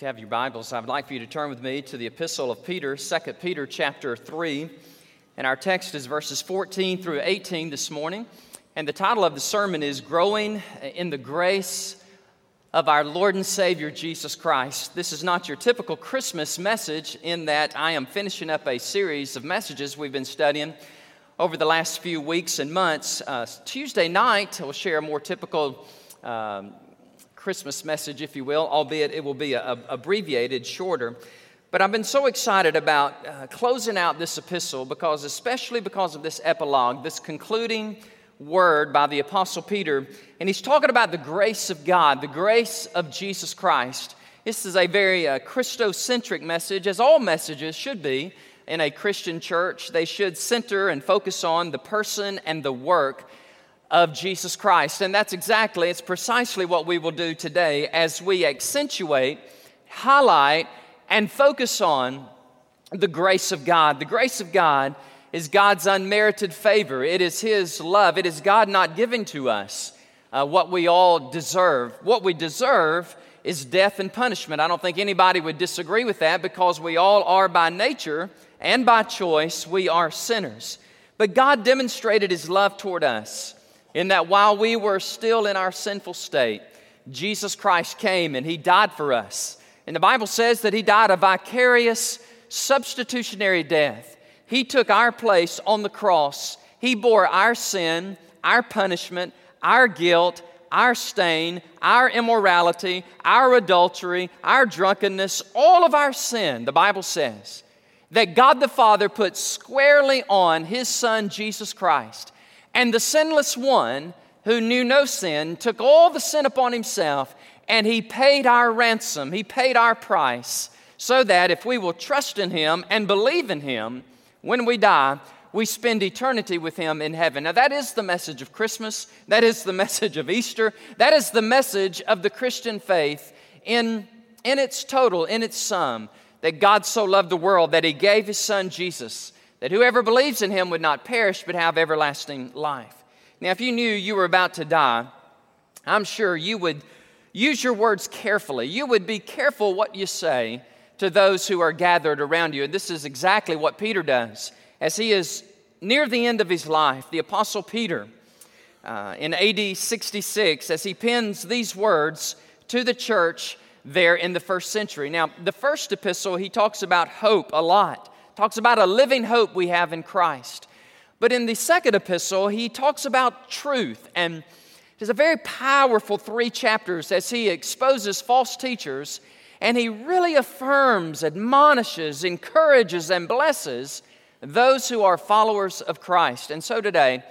If you have your Bibles, I would like for you to turn with me to the epistle of Peter, 2 Peter chapter 3. And our text is verses 14 through 18 this morning. And the title of the sermon is Growing in the Grace of Our Lord and Savior Jesus Christ. This is not your typical Christmas message in that I am finishing up a series of messages we've been studying over the last few weeks and months. Uh, Tuesday night, we'll share a more typical um, Christmas message, if you will, albeit it will be a, a, abbreviated, shorter. But I've been so excited about uh, closing out this epistle because, especially because of this epilogue, this concluding word by the Apostle Peter, and he's talking about the grace of God, the grace of Jesus Christ. This is a very uh, Christocentric message, as all messages should be in a Christian church. They should center and focus on the person and the work of Jesus Christ. And that's exactly, it's precisely what we will do today as we accentuate, highlight, and focus on the grace of God. The grace of God is God's unmerited favor, it is His love, it is God not giving to us uh, what we all deserve. What we deserve is death and punishment. I don't think anybody would disagree with that because we all are by nature and by choice, we are sinners. But God demonstrated His love toward us in that while we were still in our sinful state, Jesus Christ came and He died for us. And the Bible says that He died a vicarious, substitutionary death. He took our place on the cross. He bore our sin, our punishment, our guilt, our stain, our immorality, our adultery, our drunkenness, all of our sin, the Bible says, that God the Father put squarely on His Son, Jesus Christ. And the sinless one, who knew no sin, took all the sin upon himself, and he paid our ransom. He paid our price, so that if we will trust in him and believe in him, when we die, we spend eternity with him in heaven. Now, that is the message of Christmas. That is the message of Easter. That is the message of the Christian faith in, in its total, in its sum, that God so loved the world that he gave his son Jesus that whoever believes in him would not perish but have everlasting life. Now, if you knew you were about to die, I'm sure you would use your words carefully. You would be careful what you say to those who are gathered around you. And this is exactly what Peter does. As he is near the end of his life, the Apostle Peter, uh, in AD 66, as he pens these words to the church there in the first century. Now, the first epistle, he talks about hope a lot talks about a living hope we have in Christ. But in the second epistle, he talks about truth. And it's a very powerful three chapters as he exposes false teachers and he really affirms, admonishes, encourages, and blesses those who are followers of Christ. And so today,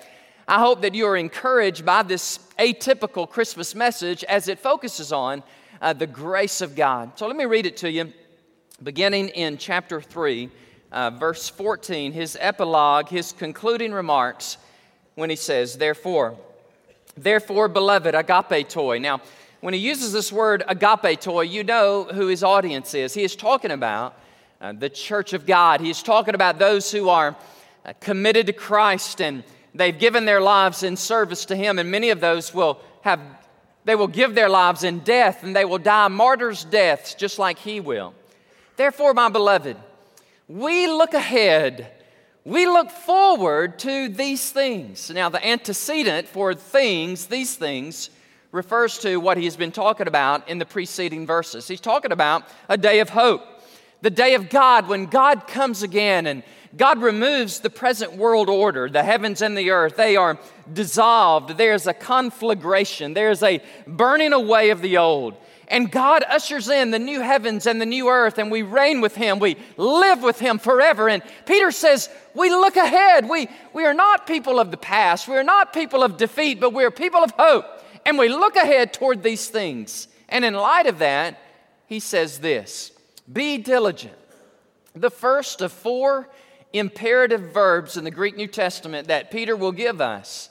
I hope that you are encouraged by this atypical Christmas message as it focuses on uh, the grace of God. So let me read it to you, beginning in chapter 3 uh, verse 14, his epilogue, his concluding remarks, when he says, Therefore, therefore, beloved, agapetoi. Now, when he uses this word agapetoi, you know who his audience is. He is talking about uh, the church of God. He is talking about those who are uh, committed to Christ and they've given their lives in service to him, and many of those will have. They will give their lives in death and they will die martyrs' deaths just like he will. Therefore, my beloved, we look ahead. We look forward to these things. Now, the antecedent for things, these things, refers to what he has been talking about in the preceding verses. He's talking about a day of hope, the day of God when God comes again and God removes the present world order, the heavens and the earth. They are dissolved. There's a conflagration, there's a burning away of the old. And God ushers in the new heavens and the new earth, and we reign with Him. We live with Him forever. And Peter says, We look ahead. We, we are not people of the past. We are not people of defeat, but we are people of hope. And we look ahead toward these things. And in light of that, he says this Be diligent. The first of four imperative verbs in the Greek New Testament that Peter will give us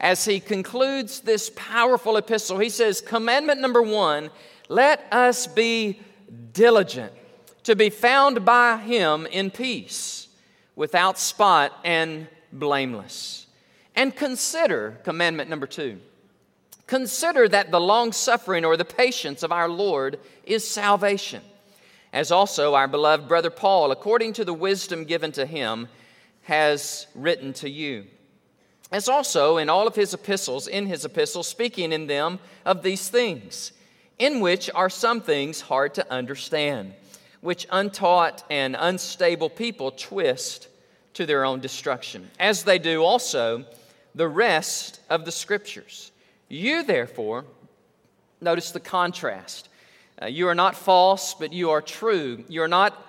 as he concludes this powerful epistle. He says, Commandment number one let us be diligent to be found by him in peace, without spot and blameless. And consider commandment number two. Consider that the long suffering or the patience of our Lord is salvation. as also our beloved brother Paul, according to the wisdom given to him, has written to you. As also in all of his epistles, in his epistles, speaking in them of these things, in which are some things hard to understand, which untaught and unstable people twist to their own destruction, as they do also the rest of the scriptures. You, therefore, notice the contrast. Uh, you are not false, but you are true. You are not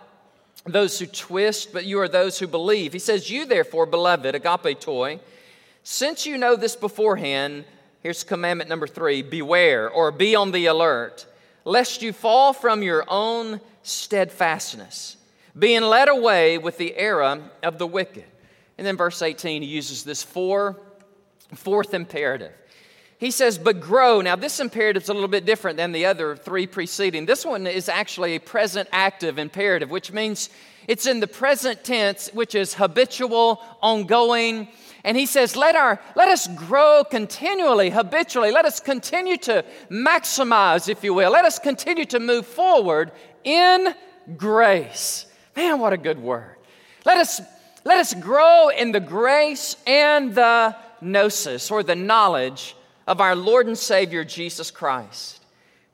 those who twist, but you are those who believe. He says, You, therefore, beloved, agapetoi, since you know this beforehand, here's commandment number three beware or be on the alert, lest you fall from your own steadfastness, being led away with the error of the wicked. And then verse 18, he uses this four, fourth imperative. He says, but grow. Now, this imperative is a little bit different than the other three preceding. This one is actually a present active imperative, which means it's in the present tense, which is habitual, ongoing. And he says, let, our, let us grow continually, habitually. Let us continue to maximize, if you will. Let us continue to move forward in grace. Man, what a good word. Let us, let us grow in the grace and the gnosis, or the knowledge of our Lord and Savior Jesus Christ.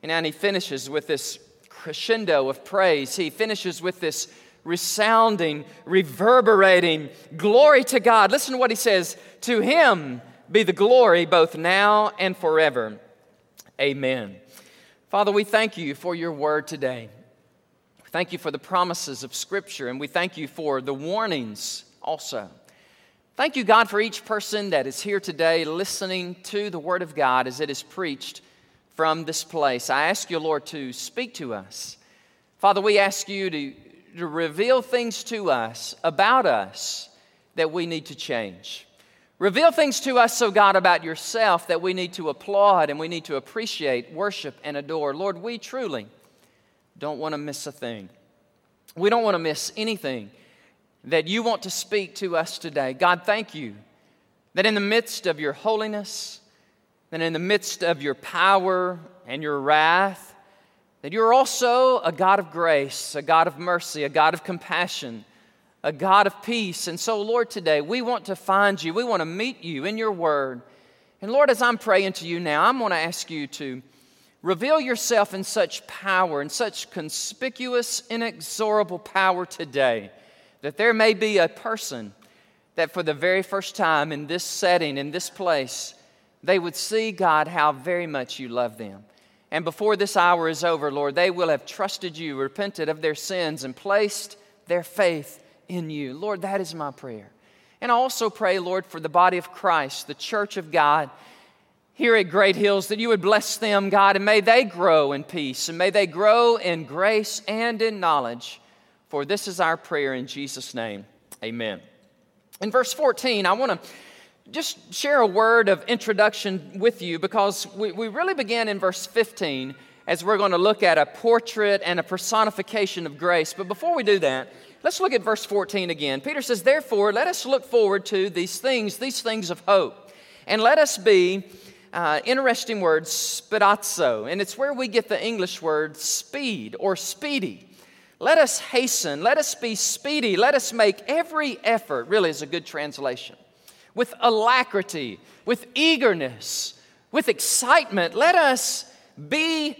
And then he finishes with this crescendo of praise. He finishes with this resounding, reverberating glory to God. Listen to what he says To him be the glory both now and forever. Amen. Father, we thank you for your word today. Thank you for the promises of Scripture, and we thank you for the warnings also. Thank you, God, for each person that is here today listening to the Word of God as it is preached from this place. I ask you, Lord, to speak to us. Father, we ask you to, to reveal things to us about us that we need to change. Reveal things to us, so God, about yourself that we need to applaud and we need to appreciate, worship, and adore. Lord, we truly don't want to miss a thing. We don't want to miss anything that you want to speak to us today. God, thank you that in the midst of your holiness, that in the midst of your power and your wrath, that you're also a God of grace, a God of mercy, a God of compassion, a God of peace. And so, Lord, today we want to find you. We want to meet you in your word. And Lord, as I'm praying to you now, I'm going to ask you to reveal yourself in such power, in such conspicuous, inexorable power today that there may be a person that for the very first time in this setting, in this place, they would see, God, how very much you love them. And before this hour is over, Lord, they will have trusted you, repented of their sins, and placed their faith in you. Lord, that is my prayer. And I also pray, Lord, for the body of Christ, the church of God here at Great Hills, that you would bless them, God, and may they grow in peace, and may they grow in grace and in knowledge. For this is our prayer in Jesus' name. Amen. In verse 14, I want to just share a word of introduction with you because we, we really began in verse 15 as we're going to look at a portrait and a personification of grace. But before we do that, let's look at verse 14 again. Peter says, Therefore, let us look forward to these things, these things of hope, and let us be. Uh, interesting word, spoudazo, and it's where we get the English word speed or speedy. Let us hasten, let us be speedy, let us make every effort, really is a good translation, with alacrity, with eagerness, with excitement. Let us be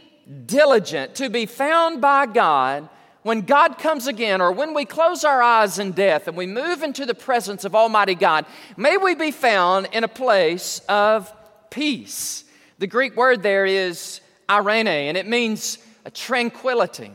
diligent to be found by God when God comes again, or when we close our eyes in death and we move into the presence of Almighty God. May we be found in a place of peace. The Greek word there is eirene, and it means tranquility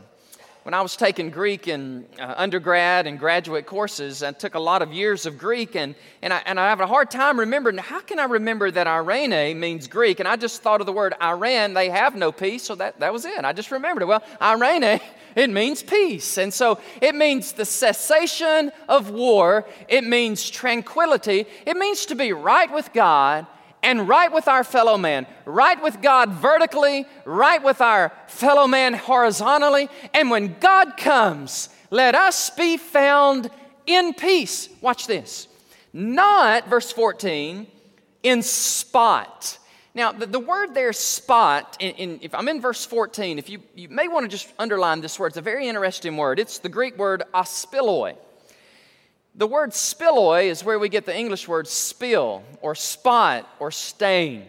when I was taking Greek in uh, undergrad and graduate courses, I took a lot of years of Greek, and, and, I, and I have a hard time remembering how can I remember that eirene means Greek? And I just thought of the word Iran, they have no peace, so that, that was it. I just remembered it. Well, eirene, it means peace. And so it means the cessation of war, it means tranquility, it means to be right with God and right with our fellow man, right with God vertically, right with our fellow man horizontally. And when God comes, let us be found in peace. Watch this. Not, verse 14, in spot. Now, the, the word there, spot, in, in, if I'm in verse 14, if you, you may want to just underline this word, it's a very interesting word. It's the Greek word aspiloi. The word spiloi is where we get the English word spill or spot or stain.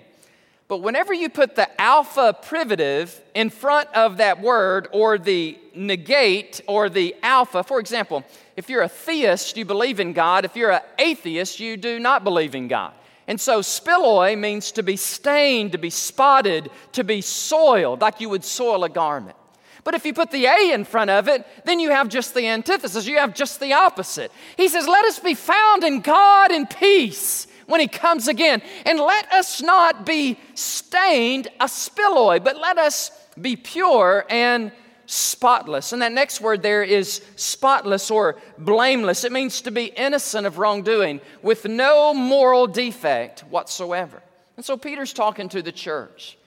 But whenever you put the alpha privative in front of that word or the negate or the alpha, for example, if you're a theist, you believe in God. If you're an atheist, you do not believe in God. And so, spiloi means to be stained, to be spotted, to be soiled, like you would soil a garment. But if you put the A in front of it, then you have just the antithesis. You have just the opposite. He says, Let us be found in God in peace when He comes again. And let us not be stained a spiloi, but let us be pure and spotless. And that next word there is spotless or blameless. It means to be innocent of wrongdoing with no moral defect whatsoever. And so Peter's talking to the church.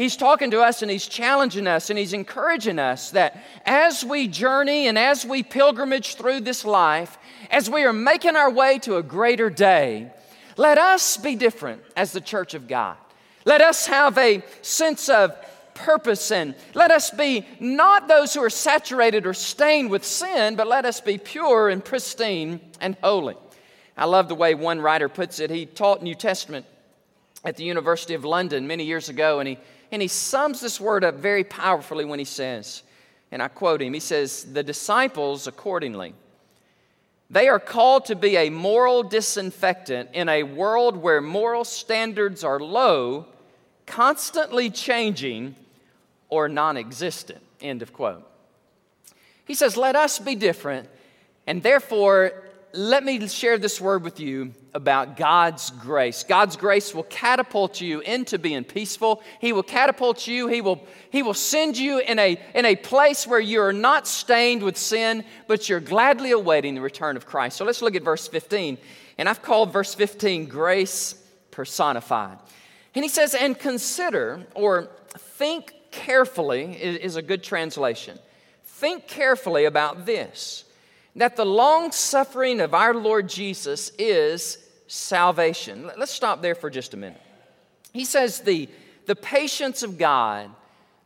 He's talking to us and he's challenging us and he's encouraging us that as we journey and as we pilgrimage through this life, as we are making our way to a greater day, let us be different as the church of God. Let us have a sense of purpose and let us be not those who are saturated or stained with sin, but let us be pure and pristine and holy. I love the way one writer puts it. He taught New Testament at the University of London many years ago, and he, and he sums this word up very powerfully when he says, and I quote him, he says, The disciples, accordingly, they are called to be a moral disinfectant in a world where moral standards are low, constantly changing, or non existent. End of quote. He says, Let us be different, and therefore, let me share this word with you about God's grace. God's grace will catapult you into being peaceful. He will catapult you. He will, he will send you in a, in a place where you are not stained with sin, but you're gladly awaiting the return of Christ. So let's look at verse 15. And I've called verse 15 grace personified. And he says, and consider or think carefully is a good translation. Think carefully about this that the long suffering of our Lord Jesus is salvation. Let's stop there for just a minute. He says the, the patience of God,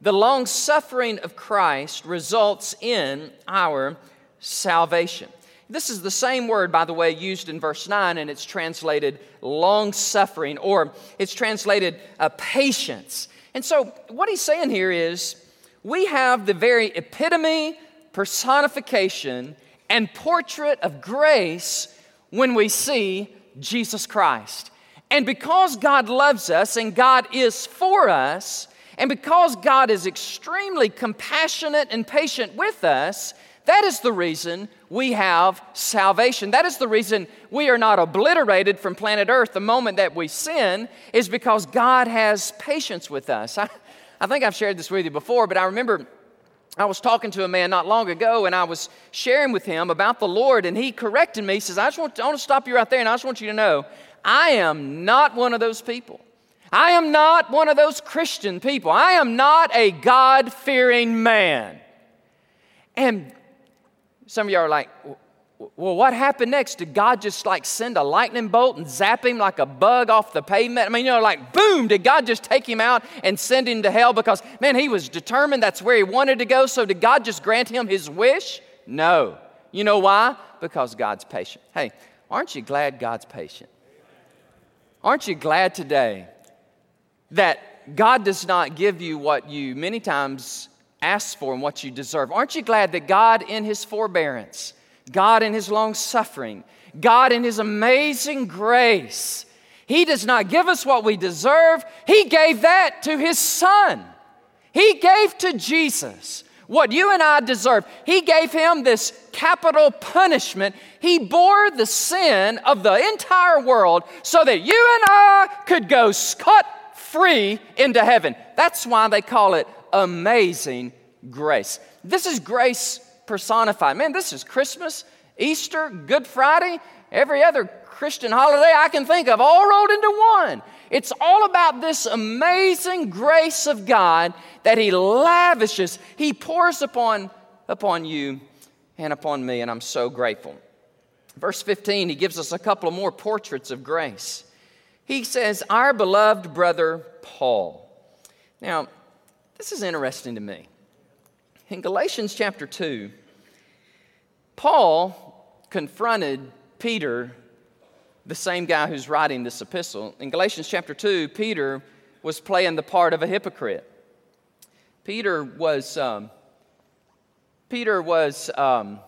the long suffering of Christ results in our salvation. This is the same word, by the way, used in verse 9, and it's translated long suffering, or it's translated uh, patience. And so, what he's saying here is we have the very epitome, personification, and portrait of grace when we see Jesus Christ. And because God loves us and God is for us, and because God is extremely compassionate and patient with us, that is the reason we have salvation. That is the reason we are not obliterated from planet Earth the moment that we sin, is because God has patience with us. I, I think I've shared this with you before, but I remember I was talking to a man not long ago and I was sharing with him about the Lord, and he corrected me. He says, I just want to, I want to stop you right there and I just want you to know I am not one of those people. I am not one of those Christian people. I am not a God fearing man. And some of y'all are like, what happened next? Did God just like send a lightning bolt and zap him like a bug off the pavement? I mean, you know, like boom, did God just take him out and send him to hell because, man, he was determined that's where he wanted to go? So did God just grant him his wish? No. You know why? Because God's patient. Hey, aren't you glad God's patient? Aren't you glad today that God does not give you what you many times ask for and what you deserve? Aren't you glad that God, in his forbearance, God in His long suffering, God in His amazing grace. He does not give us what we deserve, He gave that to His Son. He gave to Jesus what you and I deserve. He gave Him this capital punishment. He bore the sin of the entire world so that you and I could go scot free into heaven. That's why they call it amazing grace. This is grace personified. Man, this is Christmas, Easter, Good Friday, every other Christian holiday I can think of, all rolled into one. It's all about this amazing grace of God that He lavishes, He pours upon, upon you and upon me, and I'm so grateful. Verse 15, He gives us a couple of more portraits of grace. He says, Our beloved brother Paul. Now, this is interesting to me. In Galatians chapter 2, Paul confronted Peter, the same guy who's writing this epistle. In Galatians chapter 2, Peter was playing the part of a hypocrite. Peter was, um, Peter was um,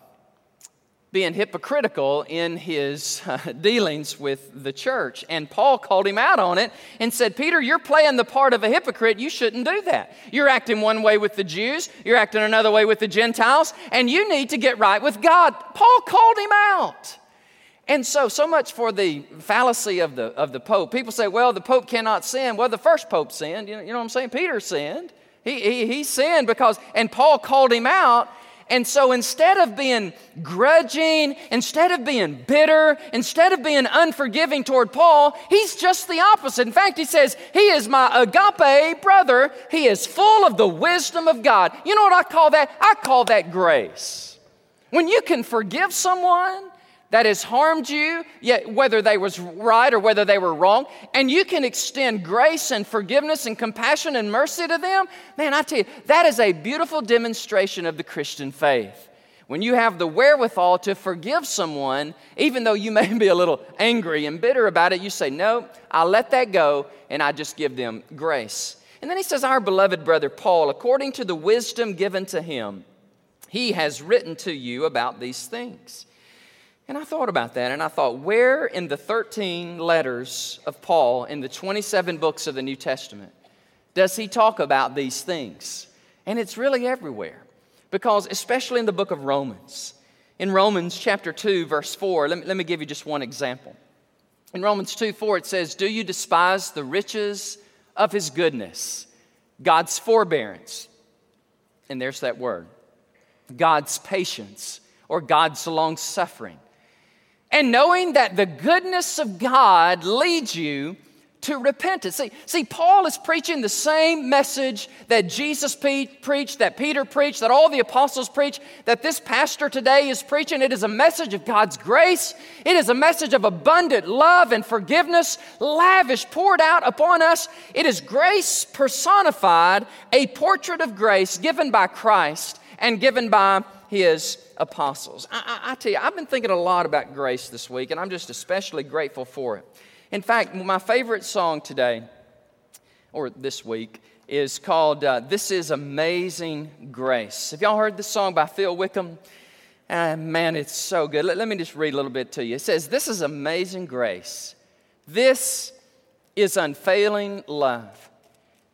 being hypocritical in his uh, dealings with the church. And Paul called him out on it and said, Peter, you're playing the part of a hypocrite. You shouldn't do that. You're acting one way with the Jews, you're acting another way with the Gentiles, and you need to get right with God. Paul called him out. And so, so much for the fallacy of the, of the Pope. People say, well, the Pope cannot sin. Well, the first Pope sinned. You know, you know what I'm saying? Peter sinned. He, he, he sinned because, and Paul called him out and so instead of being grudging, instead of being bitter, instead of being unforgiving toward Paul, he's just the opposite. In fact, he says, He is my agape brother. He is full of the wisdom of God. You know what I call that? I call that grace. When you can forgive someone, that has harmed you, yet whether they was right or whether they were wrong, and you can extend grace and forgiveness and compassion and mercy to them, man, I tell you, that is a beautiful demonstration of the Christian faith. When you have the wherewithal to forgive someone, even though you may be a little angry and bitter about it, you say, No, I'll let that go, and I just give them grace. And then he says, Our beloved brother Paul, according to the wisdom given to him, he has written to you about these things. And I thought about that and I thought, where in the 13 letters of Paul in the 27 books of the New Testament does he talk about these things? And it's really everywhere. Because, especially in the book of Romans, in Romans chapter 2, verse 4, let me, let me give you just one example. In Romans 2 4, it says, Do you despise the riches of his goodness, God's forbearance? And there's that word God's patience or God's long suffering and knowing that the goodness of God leads you to repentance. See, see, Paul is preaching the same message that Jesus pe- preached, that Peter preached, that all the apostles preached, that this pastor today is preaching. It is a message of God's grace. It is a message of abundant love and forgiveness, lavish, poured out upon us. It is grace personified, a portrait of grace given by Christ and given by his apostles. I, I, I, tell you, I've been thinking a lot about grace this week, and I'm just especially grateful for it. In fact, my favorite song today, or this week, is called uh, This is Amazing Grace. Have y'all heard this song by Phil Wickham? Uh, man, it's so good. Let, let me just read a little bit to you. It says, This is amazing grace. This is unfailing love.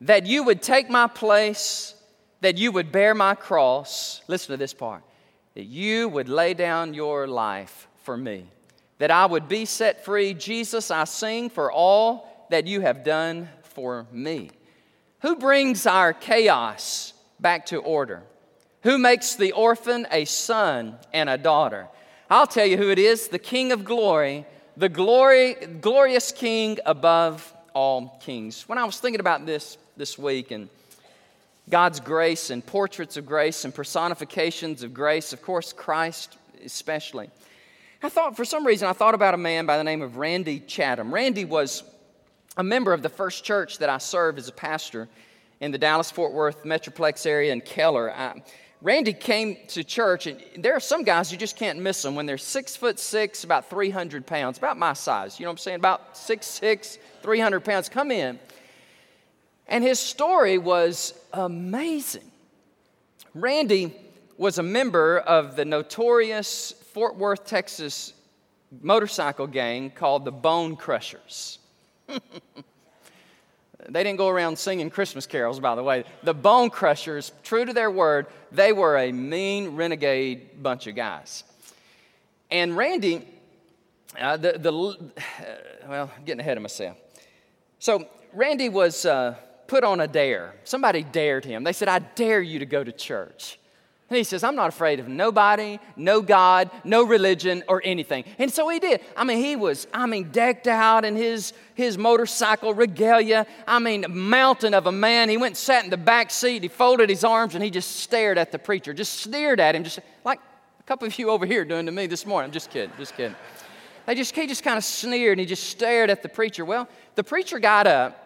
That you would take my place, that you would bear my cross. Listen to this part that you would lay down your life for me, that I would be set free. Jesus, I sing for all that you have done for me. Who brings our chaos back to order? Who makes the orphan a son and a daughter? I'll tell you who it is the King of glory, the glory, glorious King above all kings. When I was thinking about this this week and God's grace and portraits of grace and personifications of grace, of course, Christ especially. I thought, for some reason, I thought about a man by the name of Randy Chatham. Randy was a member of the first church that I served as a pastor in the Dallas Fort Worth Metroplex area in Keller. I, Randy came to church, and there are some guys you just can't miss them when they're six foot six, about 300 pounds, about my size. You know what I'm saying? About six six, 300 pounds. Come in. And his story was amazing. Randy was a member of the notorious Fort Worth, Texas motorcycle gang called the Bone Crushers. they didn't go around singing Christmas carols, by the way. The Bone Crushers, true to their word, they were a mean, renegade bunch of guys. And Randy, uh, the, the, well, getting ahead of myself. So, Randy was. Uh, put on a dare. Somebody dared him. They said, I dare you to go to church. And he says, I'm not afraid of nobody, no God, no religion, or anything. And so he did. I mean, he was, I mean, decked out in his, his motorcycle regalia. I mean, mountain of a man. He went and sat in the back seat. He folded his arms and he just stared at the preacher, just stared at him, just like a couple of you over here doing to me this morning. I'm just kidding, just kidding. they just, he just kind of sneered and he just stared at the preacher. Well, the preacher got up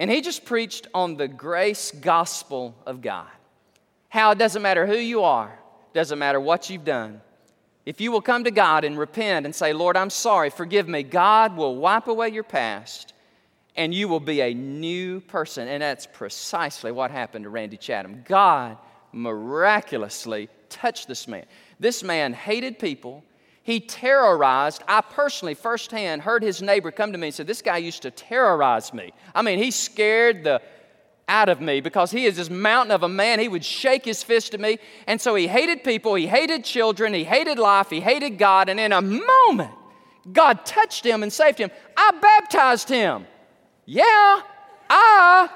and he just preached on the grace gospel of God. How it doesn't matter who you are, doesn't matter what you've done. If you will come to God and repent and say, Lord, I'm sorry, forgive me, God will wipe away your past and you will be a new person. And that's precisely what happened to Randy Chatham. God miraculously touched this man. This man hated people. He terrorized. I personally, firsthand, heard his neighbor come to me and said, This guy used to terrorize me. I mean, he scared the out of me because he is this mountain of a man. He would shake his fist at me. And so he hated people, he hated children, he hated life, he hated God. And in a moment, God touched him and saved him. I baptized him. Yeah, I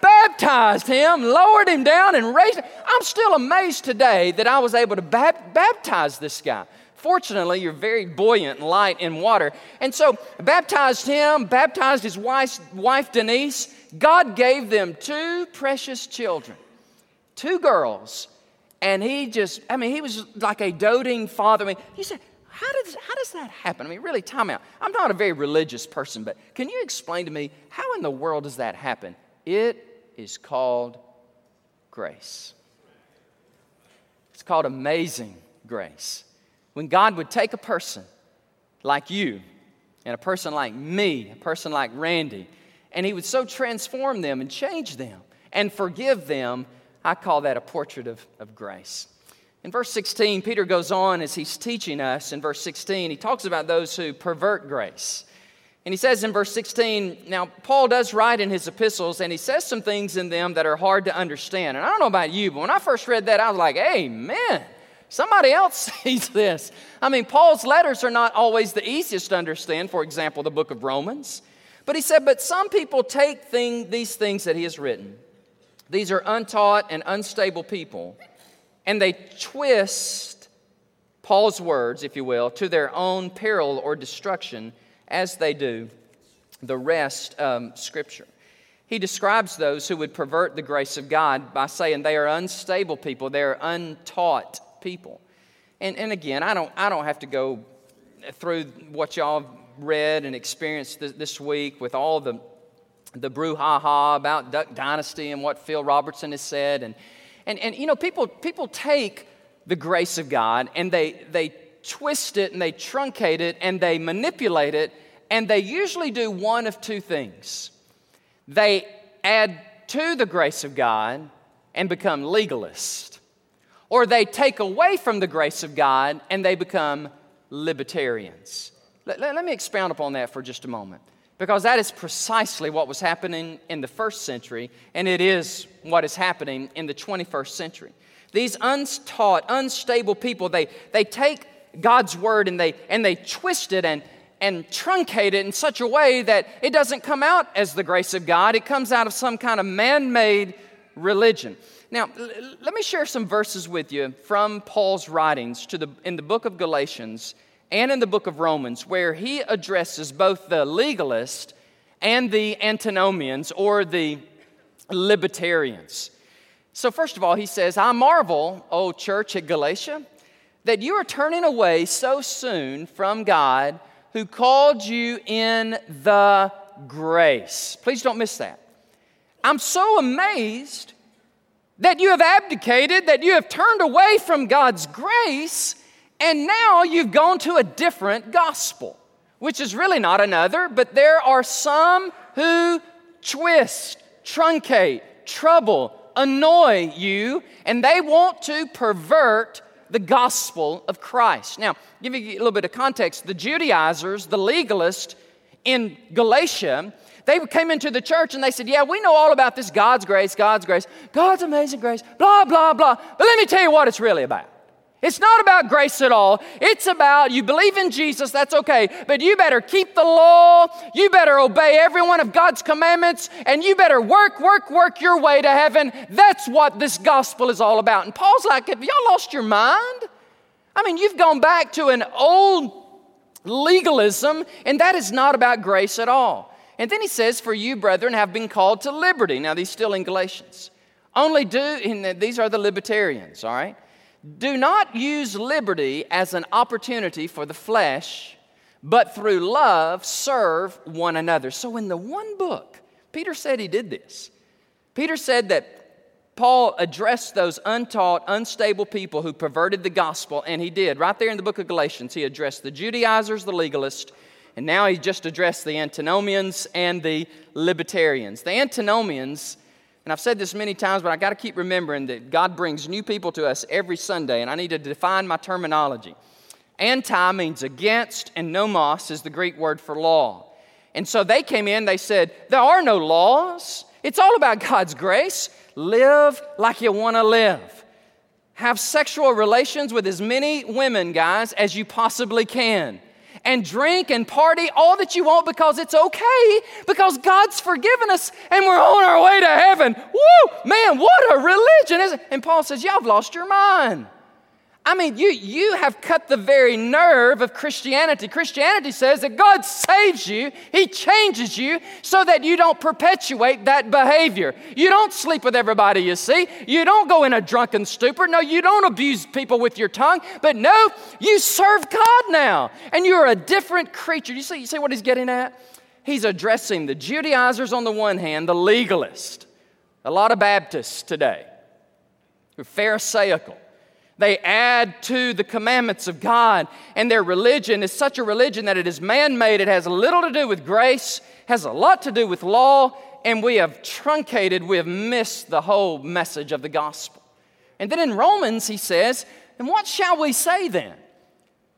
baptized him, lowered him down, and raised him. I'm still amazed today that I was able to bap- baptize this guy. Fortunately, you're very buoyant and light in water. And so, baptized him, baptized his wife, wife Denise. God gave them two precious children, two girls. And he just, I mean, he was like a doting father. I mean, he said, how does, how does that happen? I mean, really, time out. I'm not a very religious person, but can you explain to me how in the world does that happen? It is called grace. It's called amazing grace. When God would take a person like you and a person like me, a person like Randy, and He would so transform them and change them and forgive them, I call that a portrait of, of grace. In verse 16, Peter goes on as he's teaching us. In verse 16, he talks about those who pervert grace. And he says in verse 16, now Paul does write in his epistles, and he says some things in them that are hard to understand. And I don't know about you, but when I first read that, I was like, Amen. Somebody else sees this. I mean, Paul's letters are not always the easiest to understand, for example, the book of Romans. But he said, But some people take thing, these things that he has written. These are untaught and unstable people, and they twist Paul's words, if you will, to their own peril or destruction, as they do the rest of Scripture. He describes those who would pervert the grace of God by saying they are unstable people, they are untaught people. And, and again, I don't, I don't have to go through what y'all read and experienced this, this week with all the, the brouhaha about Duck Dynasty and what Phil Robertson has said. And, and, and you know, people, people take the grace of God and they, they twist it and they truncate it and they manipulate it, and they usually do one of two things. They add to the grace of God and become legalists or they take away from the grace of God and they become libertarians. Let, let, let, me expound upon that for just a moment, because that is precisely what was happening in the first century, and it is what is happening in the 21st century. These untaught, unstable people, they, they take God's word and they, and they twist it and, and truncate it in such a way that it doesn't come out as the grace of God. It comes out of some kind of man made religion. Now, l- let me share some verses with you from Paul's writings to the, in the book of Galatians and in the book of Romans, where he addresses both the legalist and the antinomians or the libertarians. So, first of all, he says, I marvel, O church at Galatia, that you are turning away so soon from God who called you in the grace. Please don't miss that. I'm so amazed that you have abdicated, that you have turned away from God's grace, and now you've gone to a different gospel, which is really not another, but there are some who twist, truncate, trouble, annoy you, and they want to pervert the gospel of Christ. Now, give you a little bit of context. The Judaizers, the legalists in Galatia, they came into the church and they said, Yeah, we know all about this God's grace, God's grace, God's amazing grace, blah, blah, blah. But let me tell you what it's really about. It's not about grace at all. It's about you believe in Jesus, that's okay, but you better keep the law, you better obey every one of God's commandments, and you better work, work, work your way to heaven. That's what this gospel is all about. And Paul's like, Have y'all lost your mind? I mean, you've gone back to an old legalism, and that is not about grace at all. And then he says, For you, brethren, have been called to liberty. Now, these still in Galatians. Only do, these are the libertarians, all right? Do not use liberty as an opportunity for the flesh, but through love serve one another. So, in the one book, Peter said he did this. Peter said that Paul addressed those untaught, unstable people who perverted the gospel, and he did. Right there in the book of Galatians, he addressed the Judaizers, the legalists, and now he just addressed the antinomians and the libertarians. The antinomians and I've said this many times, but I got to keep remembering that God brings new people to us every Sunday, and I need to define my terminology. Anti means against, and nomos is the Greek word for law. And so they came in, they said, There are no laws. It's all about God's grace. Live like you want to live. Have sexual relations with as many women, guys, as you possibly can and drink and party all that you want because it's okay, because God's forgiven us and we're on our way to heaven. Woo! Man, what a religion is it? And Paul says, Y'all have lost your mind. I mean, you, you have cut the very nerve of Christianity. Christianity says that God saves you, He changes you so that you don't perpetuate that behavior. You don't sleep with everybody you see. You don't go in a drunken stupor. No, you don't abuse people with your tongue. But no, you serve God now, and you're a different creature. You see, you see what He's getting at? He's addressing the Judaizers on the one hand, the legalist. A lot of Baptists today who are Pharisaical they add to the commandments of God, and their religion is such a religion that it is man made. It has little to do with grace, has a lot to do with law, and we have truncated, we have missed the whole message of the gospel. And then in Romans, he says, And what shall we say then?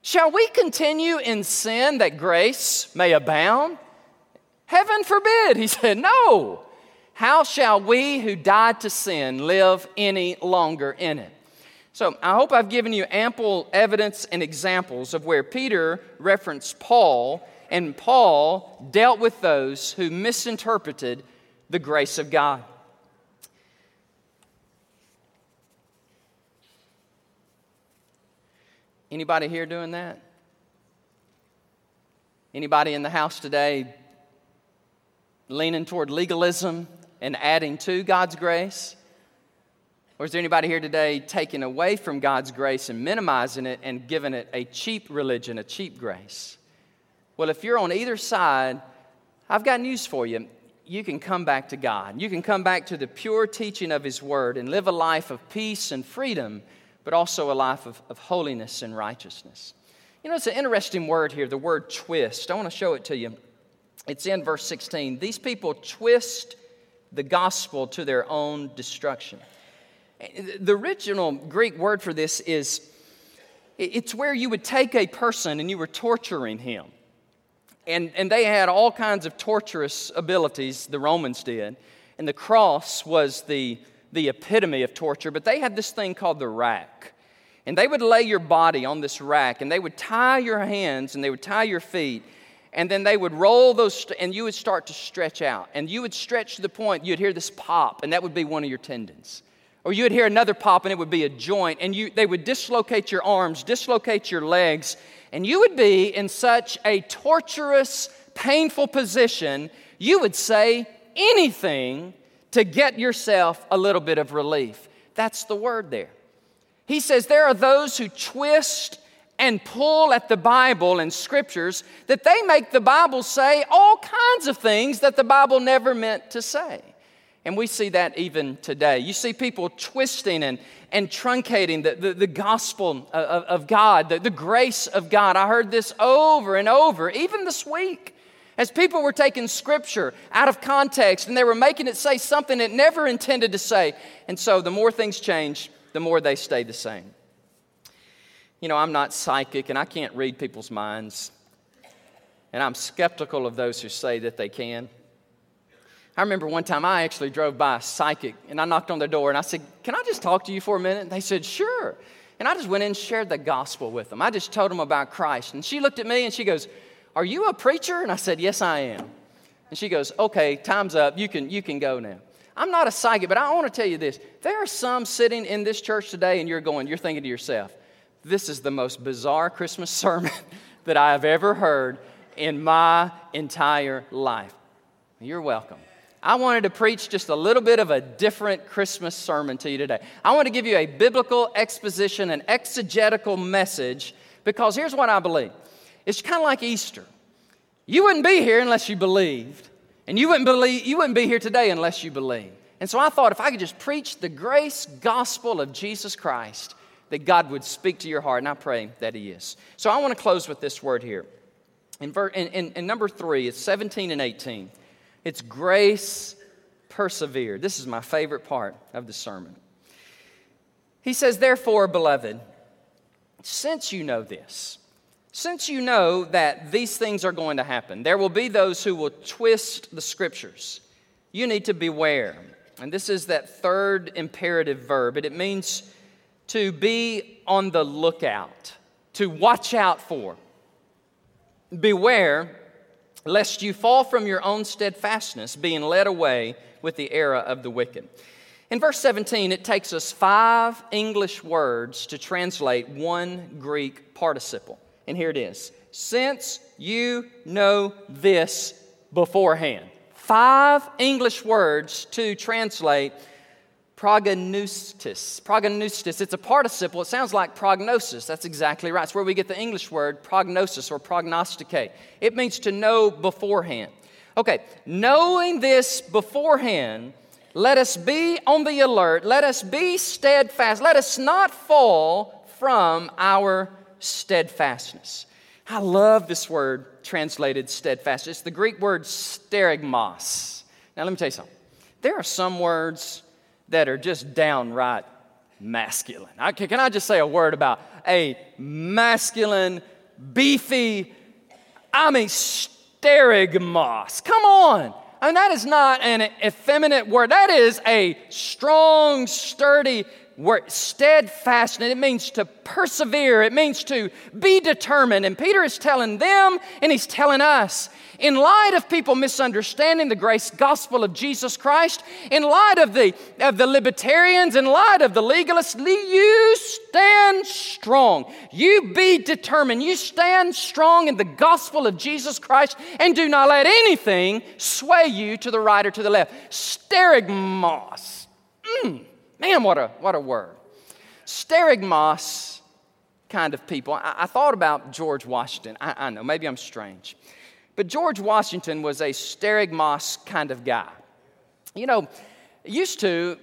Shall we continue in sin that grace may abound? Heaven forbid. He said, No. How shall we who died to sin live any longer in it? So I hope I've given you ample evidence and examples of where Peter referenced Paul, and Paul dealt with those who misinterpreted the grace of God. Anybody here doing that? Anybody in the house today leaning toward legalism and adding to God's grace? Or is there anybody here today taking away from God's grace and minimizing it and giving it a cheap religion, a cheap grace? Well, if you're on either side, I've got news for you. You can come back to God. You can come back to the pure teaching of His Word and live a life of peace and freedom, but also a life of, of holiness and righteousness. You know, it's an interesting word here, the word twist. I want to show it to you. It's in verse 16. These people twist the gospel to their own destruction. The original Greek word for this is it's where you would take a person and you were torturing him. And, and they had all kinds of torturous abilities, the Romans did. And the cross was the, the epitome of torture, but they had this thing called the rack. And they would lay your body on this rack, and they would tie your hands and they would tie your feet, and then they would roll those, and you would start to stretch out. And you would stretch to the point you'd hear this pop, and that would be one of your tendons. Or you would hear another pop and it would be a joint, and you, they would dislocate your arms, dislocate your legs, and you would be in such a torturous, painful position, you would say anything to get yourself a little bit of relief. That's the word there. He says there are those who twist and pull at the Bible and scriptures that they make the Bible say all kinds of things that the Bible never meant to say. And we see that even today. You see people twisting and, and truncating the, the, the gospel of, of God, the, the grace of God. I heard this over and over, even this week, as people were taking scripture out of context and they were making it say something it never intended to say. And so the more things change, the more they stay the same. You know, I'm not psychic and I can't read people's minds. And I'm skeptical of those who say that they can. I remember one time I actually drove by a psychic and I knocked on their door and I said, Can I just talk to you for a minute? And they said, Sure. And I just went in and shared the gospel with them. I just told them about Christ. And she looked at me and she goes, Are you a preacher? And I said, Yes, I am. And she goes, Okay, time's up. You can, you can go now. I'm not a psychic, but I want to tell you this. There are some sitting in this church today and you're going, you're thinking to yourself, This is the most bizarre Christmas sermon that I have ever heard in my entire life. You're welcome. I wanted to preach just a little bit of a different Christmas sermon to you today. I want to give you a biblical exposition, an exegetical message, because here's what I believe it's kind of like Easter. You wouldn't be here unless you believed, and you wouldn't, believe, you wouldn't be here today unless you believed. And so I thought if I could just preach the grace gospel of Jesus Christ, that God would speak to your heart, and I pray that He is. So I want to close with this word here. In, in, in, in number three, it's 17 and 18. It's grace persevered. This is my favorite part of the sermon. He says, Therefore, beloved, since you know this, since you know that these things are going to happen, there will be those who will twist the scriptures. You need to beware. And this is that third imperative verb, and it means to be on the lookout, to watch out for. Beware lest you fall from your own steadfastness, being led away with the error of the wicked. In verse 17, it takes us five English words to translate one Greek participle. And here it is Since you know this beforehand. Five English words to translate prognostis. Prognostis, it's a participle. It sounds like prognosis. That's exactly right. It's where we get the English word prognosis or prognosticate. It means to know beforehand. Okay, knowing this beforehand, let us be on the alert. Let us be steadfast. Let us not fall from our steadfastness. I love this word translated steadfast. It's the Greek word sterigmos. Now, let me tell you something. There are some words that are just downright masculine. I, can I just say a word about a masculine, beefy, I mean, sterigmos? Come on. I mean, that is not an effeminate word. That is a strong, sturdy word. Steadfast, and it means to persevere. It means to be determined. And Peter is telling them, and he's telling us, in light of people misunderstanding the grace gospel of Jesus Christ, in light of the, of the libertarians, in light of the legalists, you stand strong. You be determined. You stand strong in the gospel of Jesus Christ and do not let anything sway you to the right or to the left. Sterigmos. Mm, man, what a, what a word. Sterigmos kind of people. I, I thought about George Washington. I, I know, maybe I'm strange. But George Washington was a sterigmos kind of guy. You know, used to,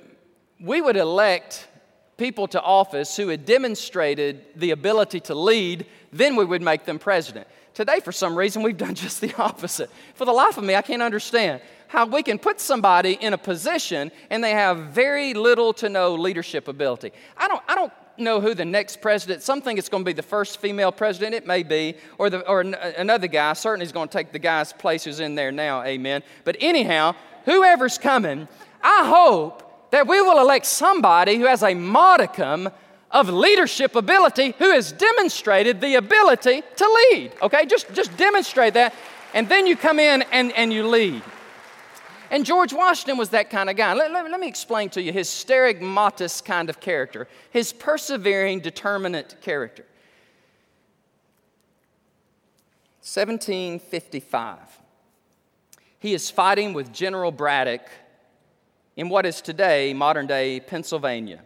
we would elect people to office who had demonstrated the ability to lead, then we would make them president. Today, for some reason, we've done just the opposite. For the life of me, I can't understand how we can put somebody in a position and they have very little to no leadership ability. I don't, I don't know who the next president. Some think it's going to be the first female president. It may be, or the, or another guy. Certainly, is going to take the guy's place who's in there now. Amen. But anyhow, whoever's coming, I hope that we will elect somebody who has a modicum of leadership ability, who has demonstrated the ability to lead. Okay, just just demonstrate that, and then you come in and, and you lead. And George Washington was that kind of guy. Let, let, let me explain to you his sterigmatus kind of character, his persevering, determinate character. 1755. He is fighting with General Braddock in what is today modern day Pennsylvania.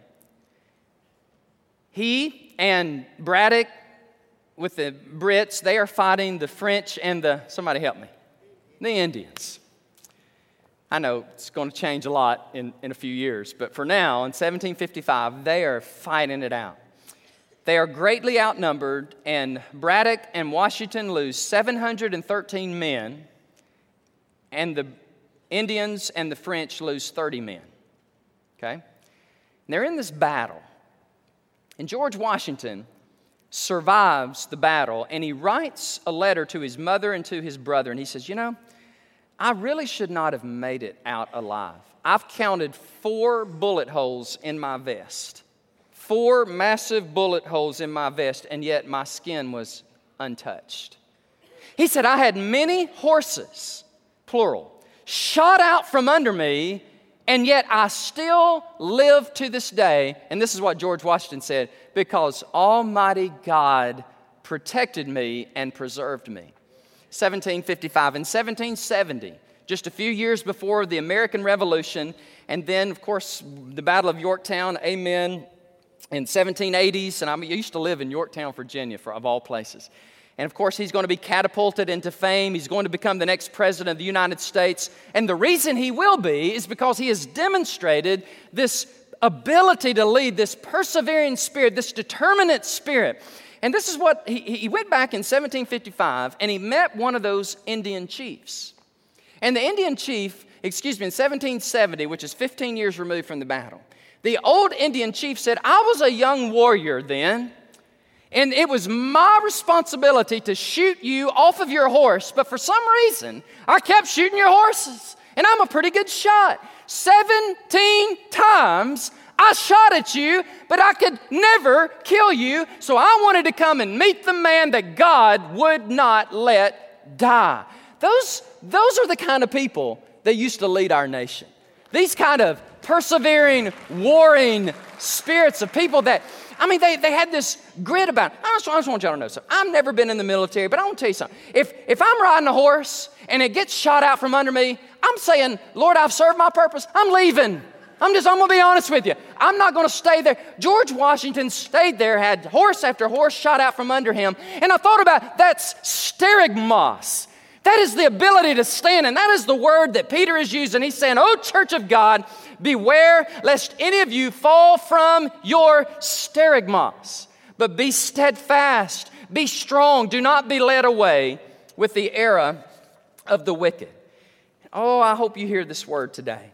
He and Braddock with the Brits, they are fighting the French and the, somebody help me, the Indians. I know it's going to change a lot in, in a few years, but for now, in 1755, they are fighting it out. They are greatly outnumbered, and Braddock and Washington lose 713 men, and the Indians and the French lose 30 men. Okay? And they're in this battle. And George Washington survives the battle, and he writes a letter to his mother and to his brother, and he says, You know, I really should not have made it out alive. I've counted four bullet holes in my vest, four massive bullet holes in my vest, and yet my skin was untouched. He said, I had many horses, plural, shot out from under me, and yet I still live to this day. And this is what George Washington said because Almighty God protected me and preserved me. 1755. and 1770, just a few years before the American Revolution. And then, of course, the Battle of Yorktown, amen, in 1780s. And I used to live in Yorktown, Virginia, for, of all places. And of course, he's going to be catapulted into fame. He's going to become the next president of the United States. And the reason he will be is because he has demonstrated this ability to lead, this persevering spirit, this determinate spirit. And this is what he, he went back in 1755 and he met one of those Indian chiefs. And the Indian chief, excuse me, in 1770, which is 15 years removed from the battle, the old Indian chief said, I was a young warrior then. And it was my responsibility to shoot you off of your horse, but for some reason, I kept shooting your horses. And I'm a pretty good shot. 17 times I shot at you, but I could never kill you. So I wanted to come and meet the man that God would not let die. Those, those are the kind of people that used to lead our nation. These kind of persevering, warring spirits of people that I mean, they, they had this grit about it. I just, I just want y'all to know something. I've never been in the military, but I want to tell you something. If, if I'm riding a horse and it gets shot out from under me, I'm saying, Lord, I've served my purpose. I'm leaving. I'm just, I'm gonna be honest with you. I'm not gonna stay there. George Washington stayed there, had horse after horse shot out from under him. And I thought about that's sterigmos. That is the ability to stand, and that is the word that Peter is using. He's saying, Oh, church of God, beware lest any of you fall from your sterigmos, but be steadfast, be strong, do not be led away with the error of the wicked. Oh, I hope you hear this word today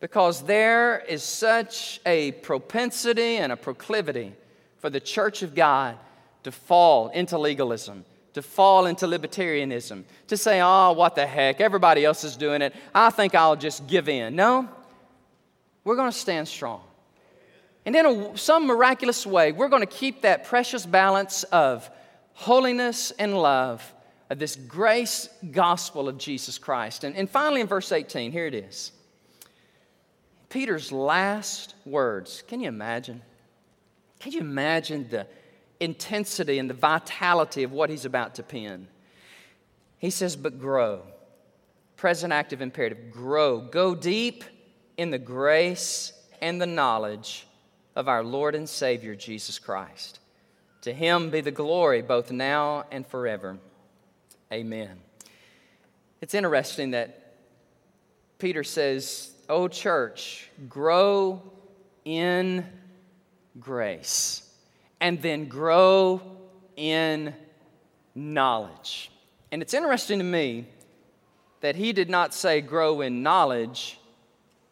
because there is such a propensity and a proclivity for the church of God to fall into legalism to fall into libertarianism, to say, oh, what the heck, everybody else is doing it. I think I'll just give in. No, we're going to stand strong. And in a, some miraculous way, we're going to keep that precious balance of holiness and love, of this grace gospel of Jesus Christ. And, and finally, in verse 18, here it is Peter's last words. Can you imagine? Can you imagine the intensity and the vitality of what he's about to pen. He says, But grow. Present active imperative grow. Go deep in the grace and the knowledge of our Lord and Savior Jesus Christ. To him be the glory both now and forever. Amen. It's interesting that Peter says, Oh, church, grow in grace and then grow in knowledge. And it's interesting to me that he did not say grow in knowledge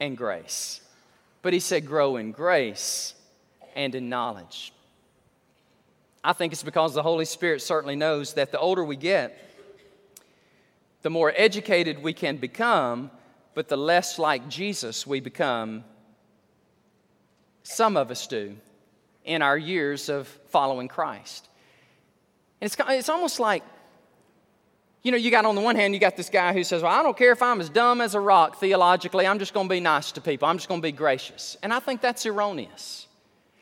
and grace, but he said grow in grace and in knowledge. I think it's because the Holy Spirit certainly knows that the older we get, the more educated we can become, but the less like Jesus we become. Some of us do in our years of following Christ. And it's, it's almost like, you know, you got on the one hand, you got this guy who says, Well, I don't care if I'm as dumb as a rock theologically, I'm just going to be nice to people, I'm just going to be gracious. And I think that's erroneous.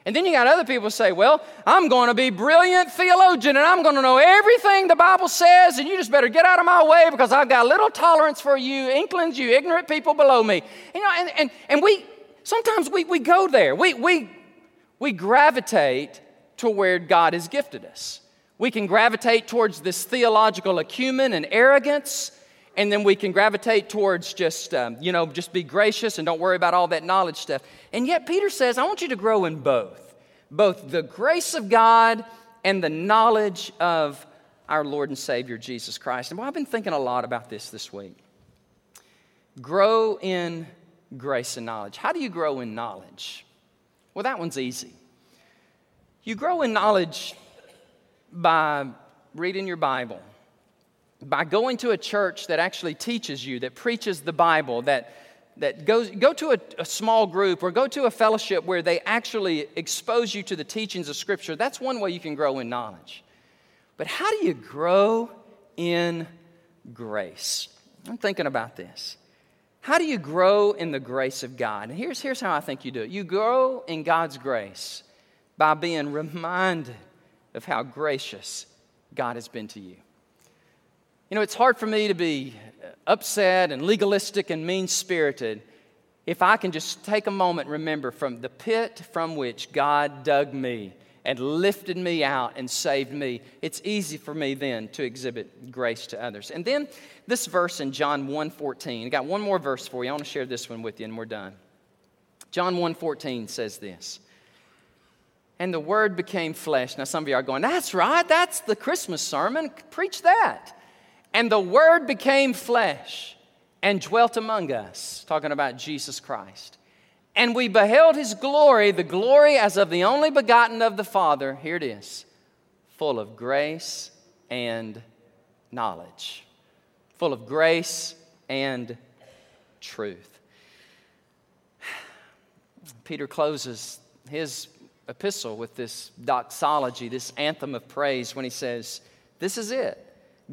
And then you got other people say, Well, I'm going to be brilliant theologian and I'm going to know everything the Bible says, and you just better get out of my way because I've got little tolerance for you, inklings, you ignorant people below me. You know, and, and, and we sometimes we, we go there. We, we we gravitate to where God has gifted us. We can gravitate towards this theological acumen and arrogance, and then we can gravitate towards just, um, you know, just be gracious and don't worry about all that knowledge stuff. And yet, Peter says, I want you to grow in both both the grace of God and the knowledge of our Lord and Savior Jesus Christ. And well, I've been thinking a lot about this this week. Grow in grace and knowledge. How do you grow in knowledge? Well, that one's easy. You grow in knowledge by reading your Bible, by going to a church that actually teaches you, that preaches the Bible, that, that goes, go to a, a small group or go to a fellowship where they actually expose you to the teachings of Scripture. That's one way you can grow in knowledge. But how do you grow in grace? I'm thinking about this. How do you grow in the grace of God? And here's, here's how I think you do it you grow in God's grace by being reminded of how gracious God has been to you. You know, it's hard for me to be upset and legalistic and mean spirited if I can just take a moment and remember from the pit from which God dug me and lifted me out and saved me, it's easy for me then to exhibit grace to others. And then this verse in John 1:14. I got one more verse for you. I want to share this one with you and we're done. John 1:14 says this. And the word became flesh. Now some of you are going, "That's right. That's the Christmas sermon. Preach that." And the word became flesh and dwelt among us, talking about Jesus Christ. And we beheld his glory, the glory as of the only begotten of the Father. Here it is, full of grace and knowledge. Full of grace and truth. Peter closes his epistle with this doxology, this anthem of praise, when he says, This is it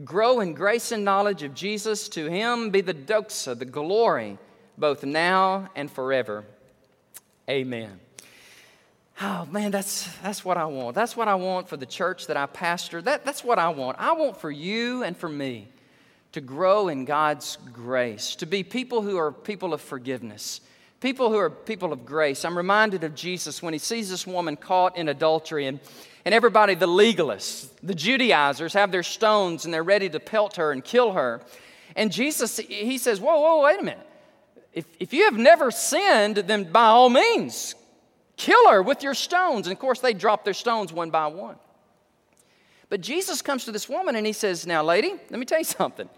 grow in grace and knowledge of Jesus. To him be the doxa, the glory, both now and forever. Amen. Oh man, that's, that's what I want. That's what I want for the church that I pastor. That, that's what I want. I want for you and for me to grow in God's grace, to be people who are people of forgiveness, people who are people of grace. I'm reminded of Jesus when he sees this woman caught in adultery and and everybody, the legalists, the Judaizers, have their stones and they're ready to pelt her and kill her. And Jesus, he says, Whoa, whoa, wait a minute. If, if you have never sinned, then by all means, kill her with your stones. And of course, they drop their stones one by one. But Jesus comes to this woman and he says, Now, lady, let me tell you something.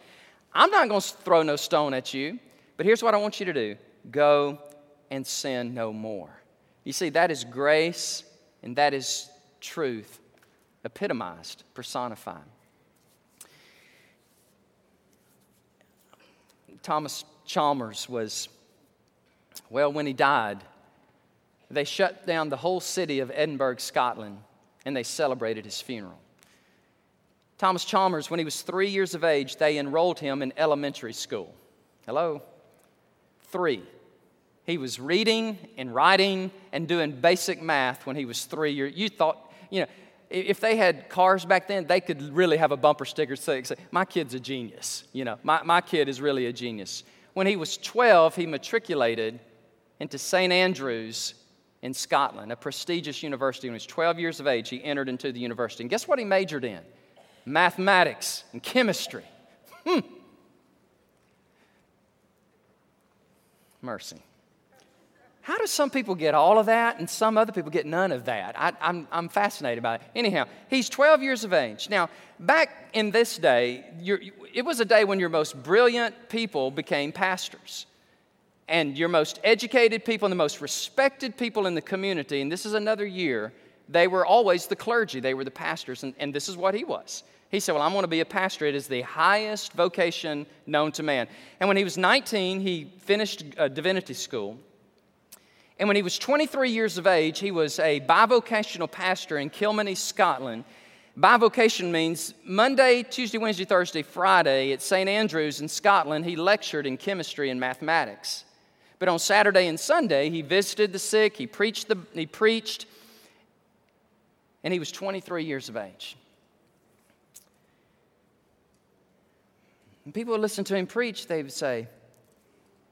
I'm not going to throw no stone at you, but here's what I want you to do go and sin no more. You see, that is grace and that is truth epitomized, personified. Thomas Chalmers was, well, when he died, they shut down the whole city of Edinburgh, Scotland, and they celebrated his funeral. Thomas Chalmers, when he was three years of age, they enrolled him in elementary school. Hello? Three. He was reading and writing and doing basic math when he was three years. You thought you know, if they had cars back then, they could really have a bumper sticker say, My kid's a genius. You know, my, my kid is really a genius. When he was 12, he matriculated into St. Andrews in Scotland, a prestigious university. When he was 12 years of age, he entered into the university. And guess what he majored in? Mathematics and chemistry. Hmm. Mercy. How do some people get all of that and some other people get none of that? I, am I'm, I'm fascinated by it. Anyhow, he's 12 years of age. Now, back in this day, it was a day when your most brilliant people became pastors. And your most educated people and the most respected people in the community, and this is another year, they were always the clergy, they were the pastors, and, and this is what he was. He said, Well, I'm going to be a pastor. It is the highest vocation known to man. And when he was 19, he finished uh, divinity school. And when he was 23 years of age, he was a bivocational pastor in Kilmany, Scotland. Bivocation means Monday, Tuesday, Wednesday, Thursday, Friday at St. Andrews in Scotland, he lectured in chemistry and mathematics. But on Saturday and Sunday, he visited the sick, he preached, the, he preached and he was 23 years of age. And people would listen to him preach, they would say,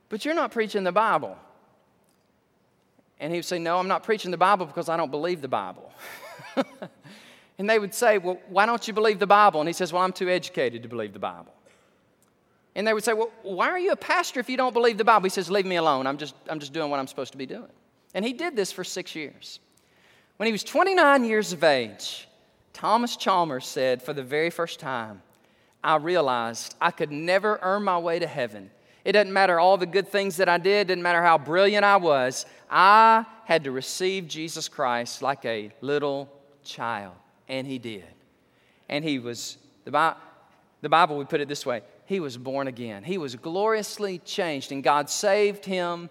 But you're not preaching the Bible. And he would say, No, I'm not preaching the Bible because I don't believe the Bible. and they would say, Well, why don't you believe the Bible? And he says, Well, I'm too educated to believe the Bible. And they would say, Well, why are you a pastor if you don't believe the Bible? He says, Leave me alone. I'm just, I'm just doing what I'm supposed to be doing. And he did this for six years. When he was 29 years of age, Thomas Chalmers said, For the very first time, I realized I could never earn my way to heaven it doesn't matter all the good things that I did, didn't matter how brilliant I was. I had to receive Jesus Christ like a little child. And he did. And he was, the the Bible would put it this way he was born again. He was gloriously changed, and God saved him,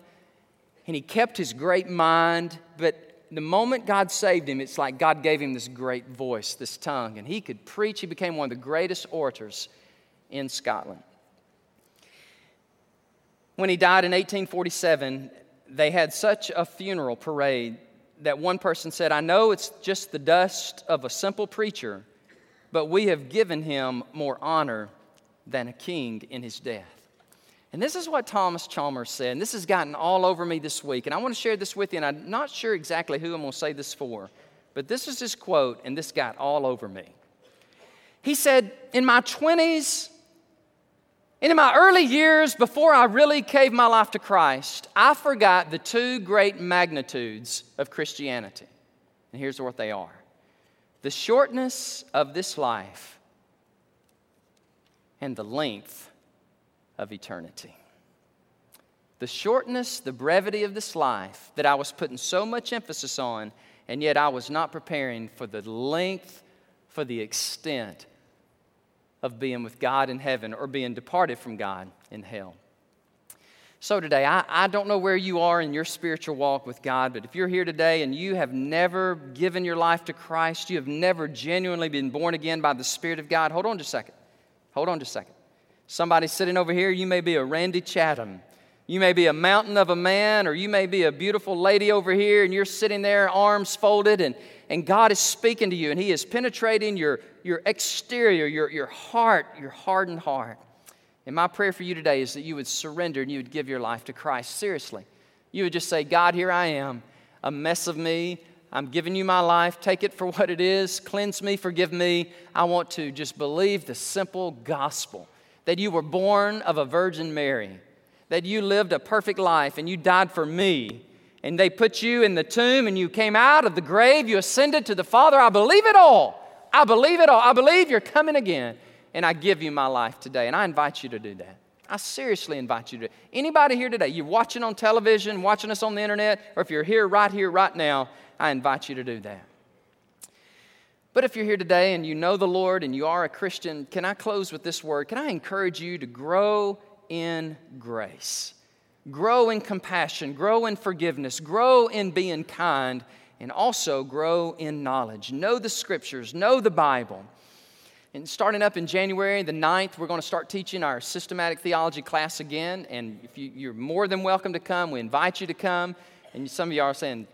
and he kept his great mind. But the moment God saved him, it's like God gave him this great voice, this tongue, and he could preach. He became one of the greatest orators in Scotland. When he died in 1847, they had such a funeral parade that one person said, I know it's just the dust of a simple preacher, but we have given him more honor than a king in his death. And this is what Thomas Chalmers said, and this has gotten all over me this week. And I want to share this with you, and I'm not sure exactly who I'm going to say this for, but this is his quote, and this got all over me. He said, In my 20s, and in my early years, before I really gave my life to Christ, I forgot the two great magnitudes of Christianity. And here's what they are the shortness of this life and the length of eternity. The shortness, the brevity of this life that I was putting so much emphasis on, and yet I was not preparing for the length, for the extent of being with God in heaven or being departed from God in hell. So, today, I, I don't know where you are in your spiritual walk with God, but if you're here today and you have never given your life to Christ, you have never genuinely been born again by the Spirit of God, hold on just a second. Hold on just a second. Somebody sitting over here, you may be a Randy Chatham. You may be a mountain of a man, or you may be a beautiful lady over here, and you're sitting there, arms folded, and, and God is speaking to you, and He is penetrating your, your exterior, your, your heart, your hardened heart. And my prayer for you today is that you would surrender and you would give your life to Christ. Seriously. You would just say, God, here I am, a mess of me. I'm giving you my life. Take it for what it is. Cleanse me, forgive me. I want to just believe the simple gospel that you were born of a Virgin Mary, that you lived a perfect life and you died for me. And they put you in the tomb and you came out of the grave, you ascended to the Father. I believe it all. I believe it all. I believe you're coming again. And I give you my life today. And I invite you to do that. I seriously invite you to. Anybody here today, you're watching on television, watching us on the internet, or if you're here right here, right now, I invite you to do that. But if you're here today and you know the Lord and you are a Christian, can I close with this word? Can I encourage you to grow in grace? Grow in compassion, grow in forgiveness, grow in being kind, and also grow in knowledge. Know the scriptures, know the Bible. And starting up in January the 9th, we're going to start teaching our systematic theology class again. And if you, are more than welcome to come, we invite you to come. And some of you are saying,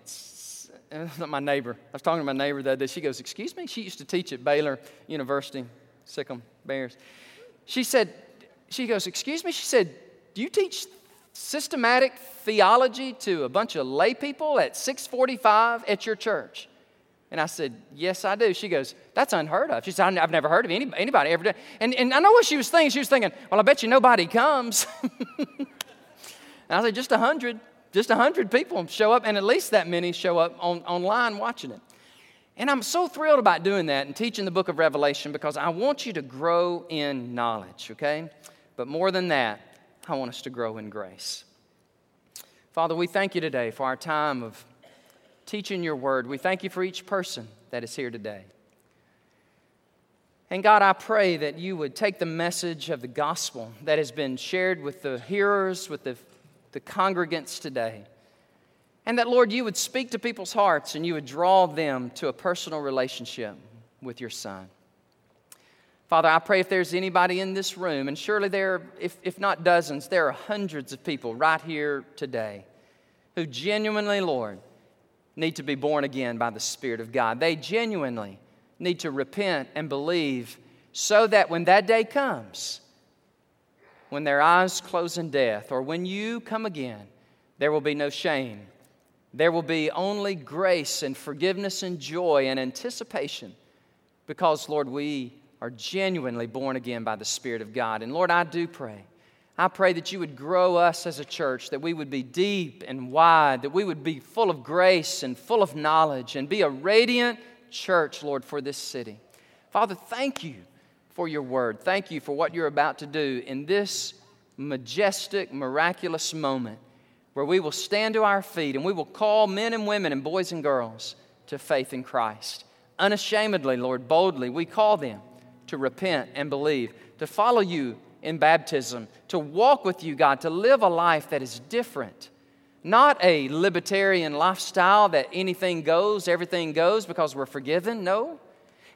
not my neighbor. I was talking to my neighbor the other day. She goes, Excuse me? She used to teach at Baylor University, Sic 'em Bears. She said, She goes, Excuse me? She said, Do you teach systematic theology to a bunch of lay people at 645 at your church? And I said, Yes, I do. She goes, That's unheard of. She said, I've never heard of any, anybody ever done. And, and I know what she was thinking. She was thinking, Well, I bet you nobody comes. and I said, Just a hundred just 100 people show up, and at least that many show up on, online watching it. And I'm so thrilled about doing that and teaching the book of Revelation because I want you to grow in knowledge, okay? But more than that, I want us to grow in grace. Father, we thank you today for our time of teaching your word. We thank you for each person that is here today. And God, I pray that you would take the message of the gospel that has been shared with the hearers, with the the congregants today. And that, Lord, you would speak to people's hearts and you would draw them to a personal relationship with your Son. Father, I pray if there's anybody in this room, and surely there, if, if not dozens, there are hundreds of people right here today who genuinely, Lord, need to be born again by the Spirit of God. They genuinely need to repent and believe so that when that day comes, when their eyes close in death, or when you come again, there will be no shame. There will be only grace and forgiveness and joy and anticipation because, Lord, we are genuinely born again by the Spirit of God. And Lord, I do pray. I pray that you would grow us as a church, that we would be deep and wide, that we would be full of grace and full of knowledge, and be a radiant church, Lord, for this city. Father, thank you for your word. Thank you for what you're about to do in this majestic, miraculous moment where we will stand to our feet and we will call men and women and boys and girls to faith in Christ. Unashamedly, Lord, boldly, we call them to repent and believe, to follow you in baptism, to walk with you, God, to live a life that is different. Not a libertarian lifestyle that anything goes, everything goes because we're forgiven. No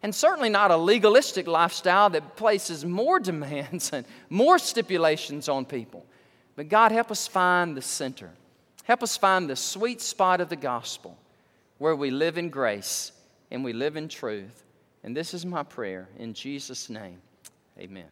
and certainly not a legalistic lifestyle that places more demands and more stipulations on people. But God, help us find the center. Help us find the sweet spot of the gospel where we live in grace and we live in truth. And this is my prayer in Jesus' name. Amen.